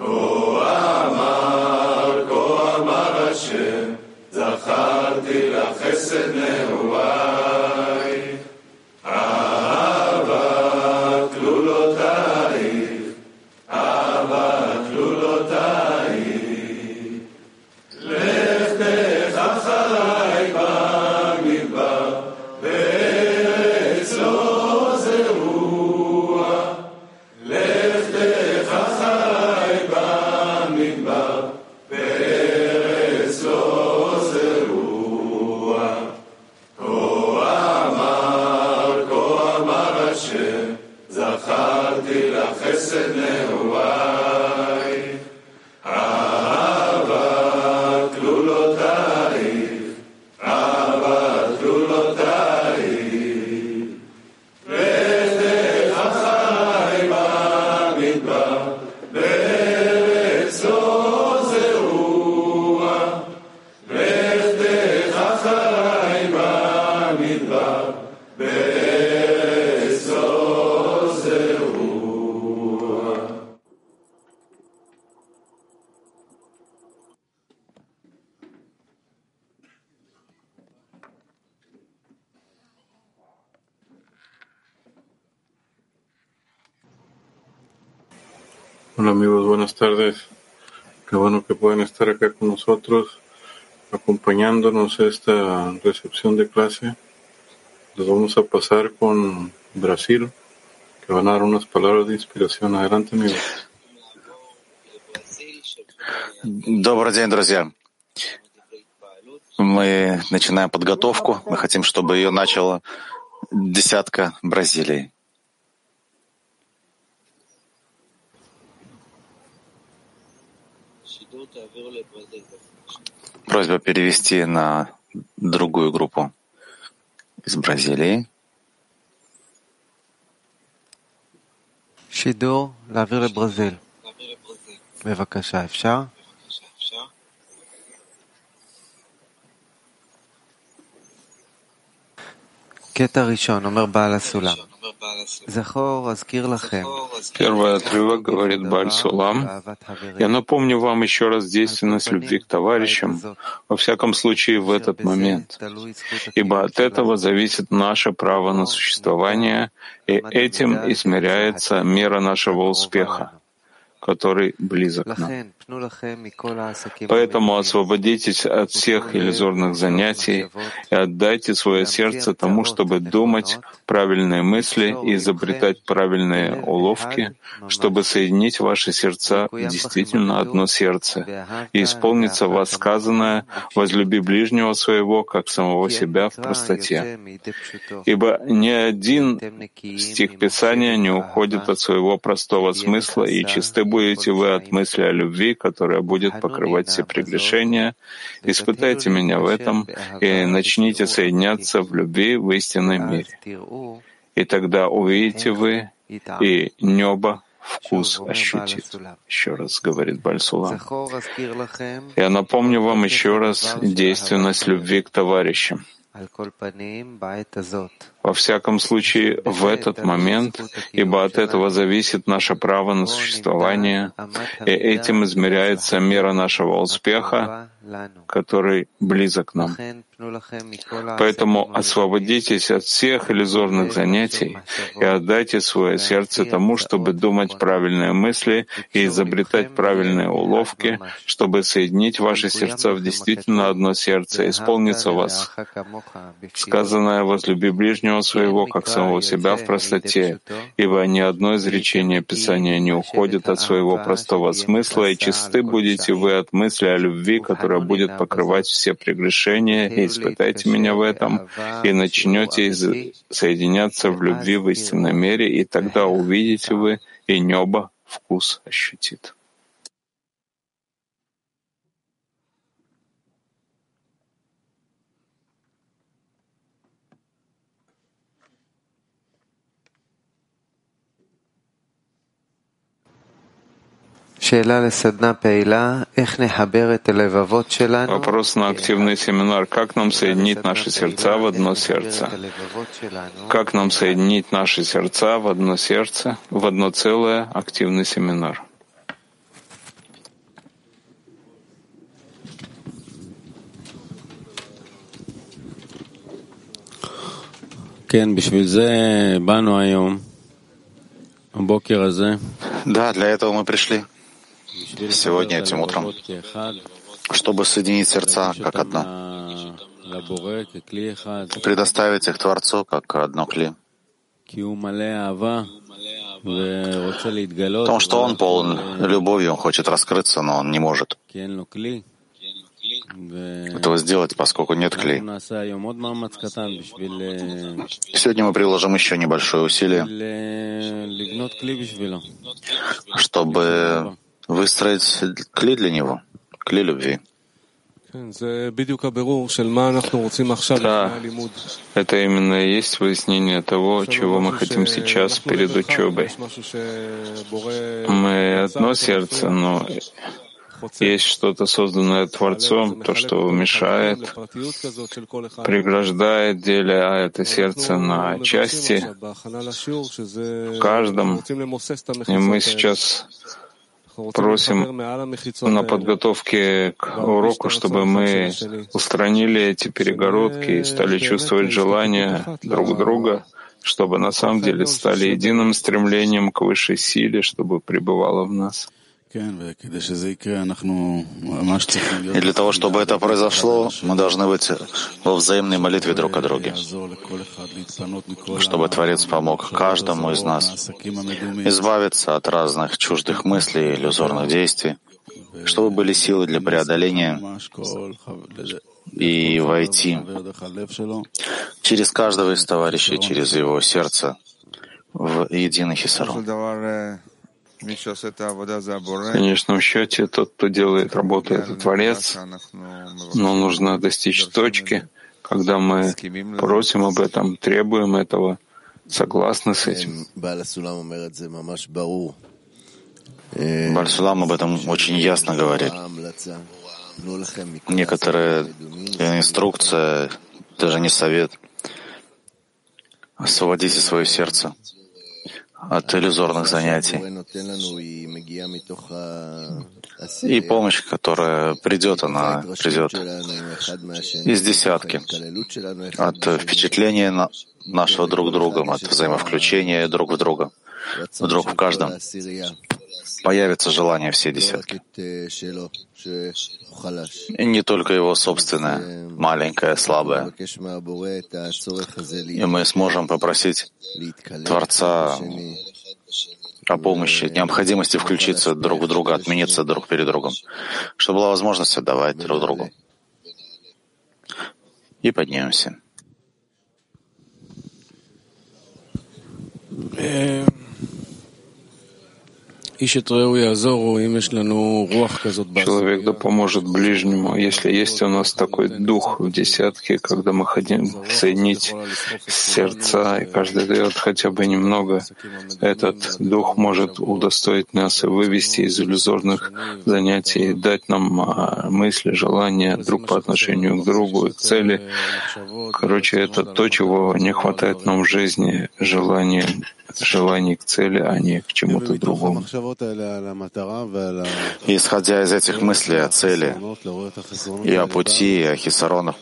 Oh. Hola amigos, buenas tardes. Qué bueno que pueden estar acá con nosotros, acompañándonos a esta recepción de clase. Les vamos a pasar con Brasil, que van a dar unas palabras de inspiración. Adelante, amigos. Добрый день, друзья. Мы начинаем подготовку. Мы хотим, чтобы ее начала десятка Бразилии. Просьба перевести на другую группу из Бразилии. שידור להעביר לברזיל. בבקשה, אפשר? קטע ראשון, אומר בעל הסולם. Первый отрывок говорит Бальсулам. Я напомню вам еще раз действенность любви к товарищам, во всяком случае в этот момент, ибо от этого зависит наше право на существование, и этим измеряется мера нашего успеха который близок нам. Поэтому освободитесь от всех иллюзорных занятий и отдайте свое сердце тому, чтобы думать правильные мысли и изобретать правильные уловки, чтобы соединить ваши сердца в действительно одно сердце. И исполнится вас сказанное «возлюби ближнего своего, как самого себя в простоте». Ибо ни один стих Писания не уходит от своего простого смысла, и чисты будете вы от мысли о любви, которая будет покрывать все прегрешения. Испытайте меня в этом и начните соединяться в любви в истинном мире. И тогда увидите вы, и небо вкус ощутит. Еще раз говорит Бальсула. Я напомню вам еще раз действенность любви к товарищам. Во всяком случае, в этот момент, ибо от этого зависит наше право на существование, и этим измеряется мера нашего успеха, который близок нам. Поэтому освободитесь от всех иллюзорных занятий и отдайте свое сердце тому, чтобы думать правильные мысли и изобретать правильные уловки, чтобы соединить ваши сердца в действительно одно сердце, исполнится вас. Сказанное «возлюби ближнего своего, как самого себя в простоте», ибо ни одно изречение Писания не уходит от своего простого смысла, и чисты будете вы от мысли о любви, которая будет покрывать все прегрешения и испытайте меня в этом, и начнете соединяться в любви в истинном мире, и тогда увидите вы, и небо вкус ощутит. Вопрос на активный семинар. Как нам соединить наши сердца в одно сердце? Как нам соединить наши сердца в одно сердце, в одно целое активный семинар? כן, בשביל זה באנו היום, הבוקר Да, для этого мы пришли сегодня этим утром, чтобы соединить сердца как одно, предоставить их Творцу как одно кли. Потому что он полон любовью, он хочет раскрыться, но он не может. Этого сделать, поскольку нет клей. Сегодня мы приложим еще небольшое усилие, чтобы выстроить клей для него, клей любви. Да, это именно и есть выяснение того, чего мы хотим сейчас перед учебой. Мы одно сердце, но есть что-то созданное Творцом, то, что мешает, преграждает, деля это сердце на части в каждом. И мы сейчас просим на подготовке к уроку, чтобы мы устранили эти перегородки и стали чувствовать желание друг друга, чтобы на самом деле стали единым стремлением к высшей силе, чтобы пребывало в нас. И для того, чтобы это произошло, мы должны быть во взаимной молитве друг о друге, чтобы Творец помог каждому из нас избавиться от разных чуждых мыслей, иллюзорных действий, чтобы были силы для преодоления и войти через каждого из товарищей, через его сердце в единый хисарон. В конечном счете, тот, кто делает работу, это Творец, но нужно достичь точки, когда мы просим об этом, требуем этого, согласны с этим. Бальсулам об этом очень ясно говорит. Некоторая инструкция, даже не совет. Освободите свое сердце от иллюзорных занятий. И помощь, которая придет, она придет из десятки, от впечатления нашего друг друга, от взаимовключения друг в друга, вдруг в каждом появится желание все десятки. И не только его собственное, маленькое, слабое. И мы сможем попросить Творца о помощи, необходимости включиться друг в друга, отмениться друг перед другом, чтобы была возможность отдавать друг другу. И поднимемся. Человек да поможет ближнему, если есть у нас такой дух в десятке, когда мы хотим соединить сердца, и каждый дает хотя бы немного, этот дух может удостоить нас и вывести из иллюзорных занятий, дать нам а, мысли, желания друг по отношению к другу к цели. Короче, это то, чего не хватает нам в жизни, желание желаний к цели, а не к чему-то другому. исходя из этих мыслей о цели и о пути, и о хисаронах,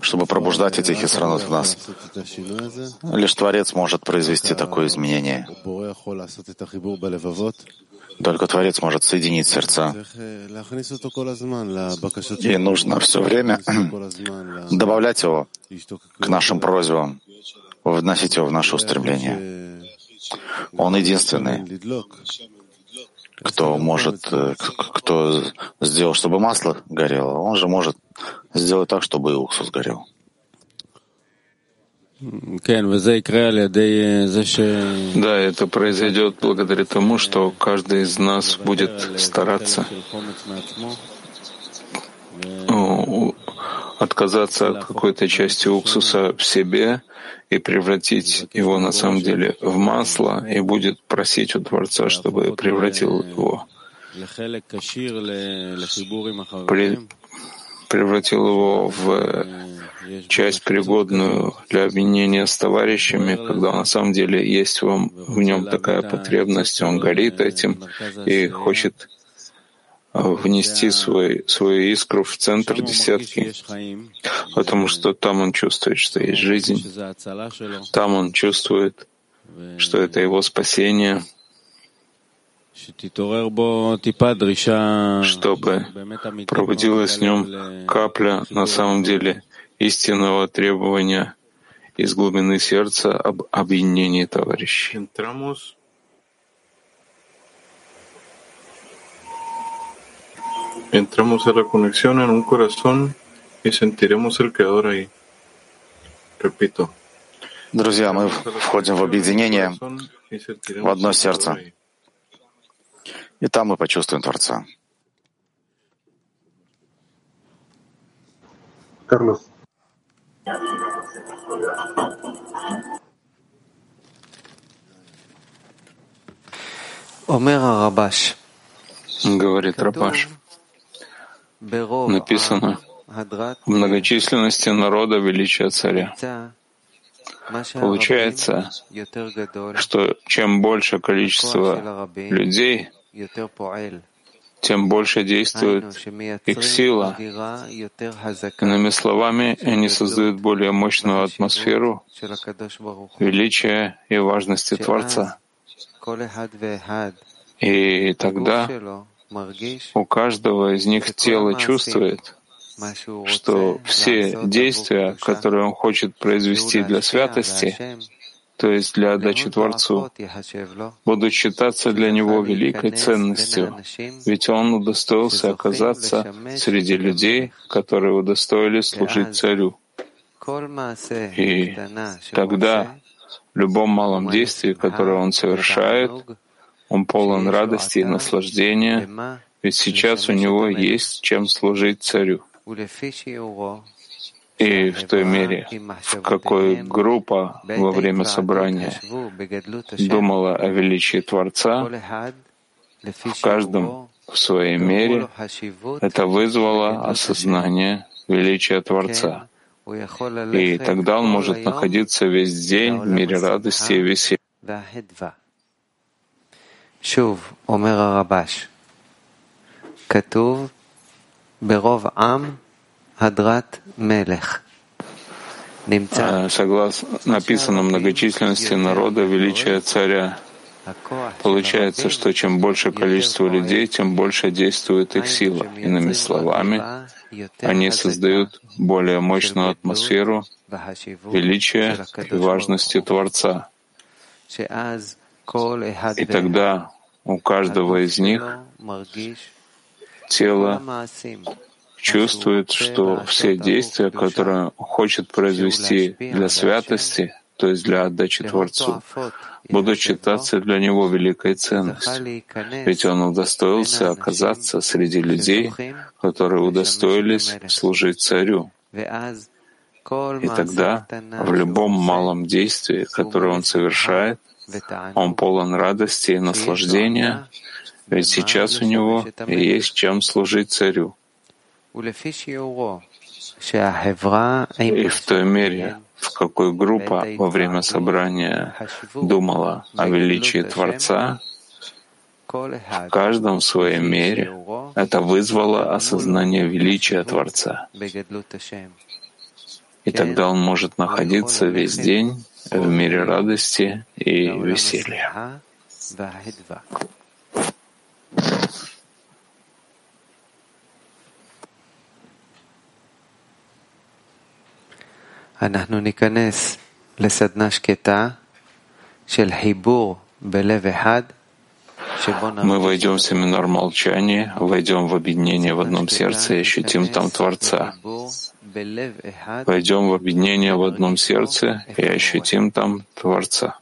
чтобы пробуждать эти хисаронов в нас, лишь Творец может произвести такое изменение. Только Творец может соединить сердца. И нужно все время добавлять его к нашим просьбам, вносить его в наше устремление. Он единственный, кто может, э, кто сделал, чтобы масло горело. Он же может сделать так, чтобы и уксус горел. Да, это произойдет благодаря тому, что каждый из нас будет стараться отказаться от какой-то части уксуса в себе и превратить его на самом деле в масло и будет просить у Творца, чтобы превратил его, при, превратил его в часть, пригодную для объединения с товарищами, когда на самом деле есть в, нем такая потребность, он горит этим и хочет внести свой, свою искру в центр десятки, потому что там он чувствует, что есть жизнь, там он чувствует, что это его спасение, чтобы пробудилась в нем капля на самом деле истинного требования из глубины сердца об объединении товарищей. Entramos a la conexión en un corazón y sentiremos el Creador ahí. Repito. Друзья, мы входим в объединение в одно сердце. И там мы почувствуем Творца. Карлос. Говорит Рабаш, написано в многочисленности народа величия царя. Получается, что чем больше количество людей, тем больше действует их сила. Иными словами, они создают более мощную атмосферу величия и важности Творца. И тогда у каждого из них тело чувствует, что все действия, которые он хочет произвести для святости, то есть для отдачи Творцу, будут считаться для него великой ценностью, ведь он удостоился оказаться среди людей, которые удостоились служить царю. И тогда в любом малом действии, которое он совершает, он полон радости и наслаждения, ведь сейчас у него есть чем служить царю. И в той мере, в какой группа во время собрания думала о величии Творца, в каждом в своей мере это вызвало осознание величия Творца. И тогда он может находиться весь день в мире радости и веселья. שוב, אומר הרבש, כתוב ברוב עם הדרת מלך. Согласно написано многочисленности народа величия царя. Получается, что чем больше количество людей, тем больше действует их сила. Иными словами, они создают более мощную атмосферу величия и важности Творца. И тогда у каждого из них тело чувствует, что все действия, которые хочет произвести для святости, то есть для отдачи Творцу, будут считаться для него великой ценностью. Ведь он удостоился оказаться среди людей, которые удостоились служить царю. И тогда в любом малом действии, которое он совершает, он полон радости и наслаждения, ведь сейчас у него есть чем служить царю. И в той мере, в какой группа во время собрания думала о величии Творца, в каждом в своей мере это вызвало осознание величия Творца. И тогда он может находиться весь день в мире радости и веселья. אנחנו ניכנס לסדנה שקטה של חיבור בלב אחד мы войдем в семинар молчания, войдем в объединение в одном сердце и ощутим там Творца. Войдем в объединение в одном сердце и ощутим там Творца.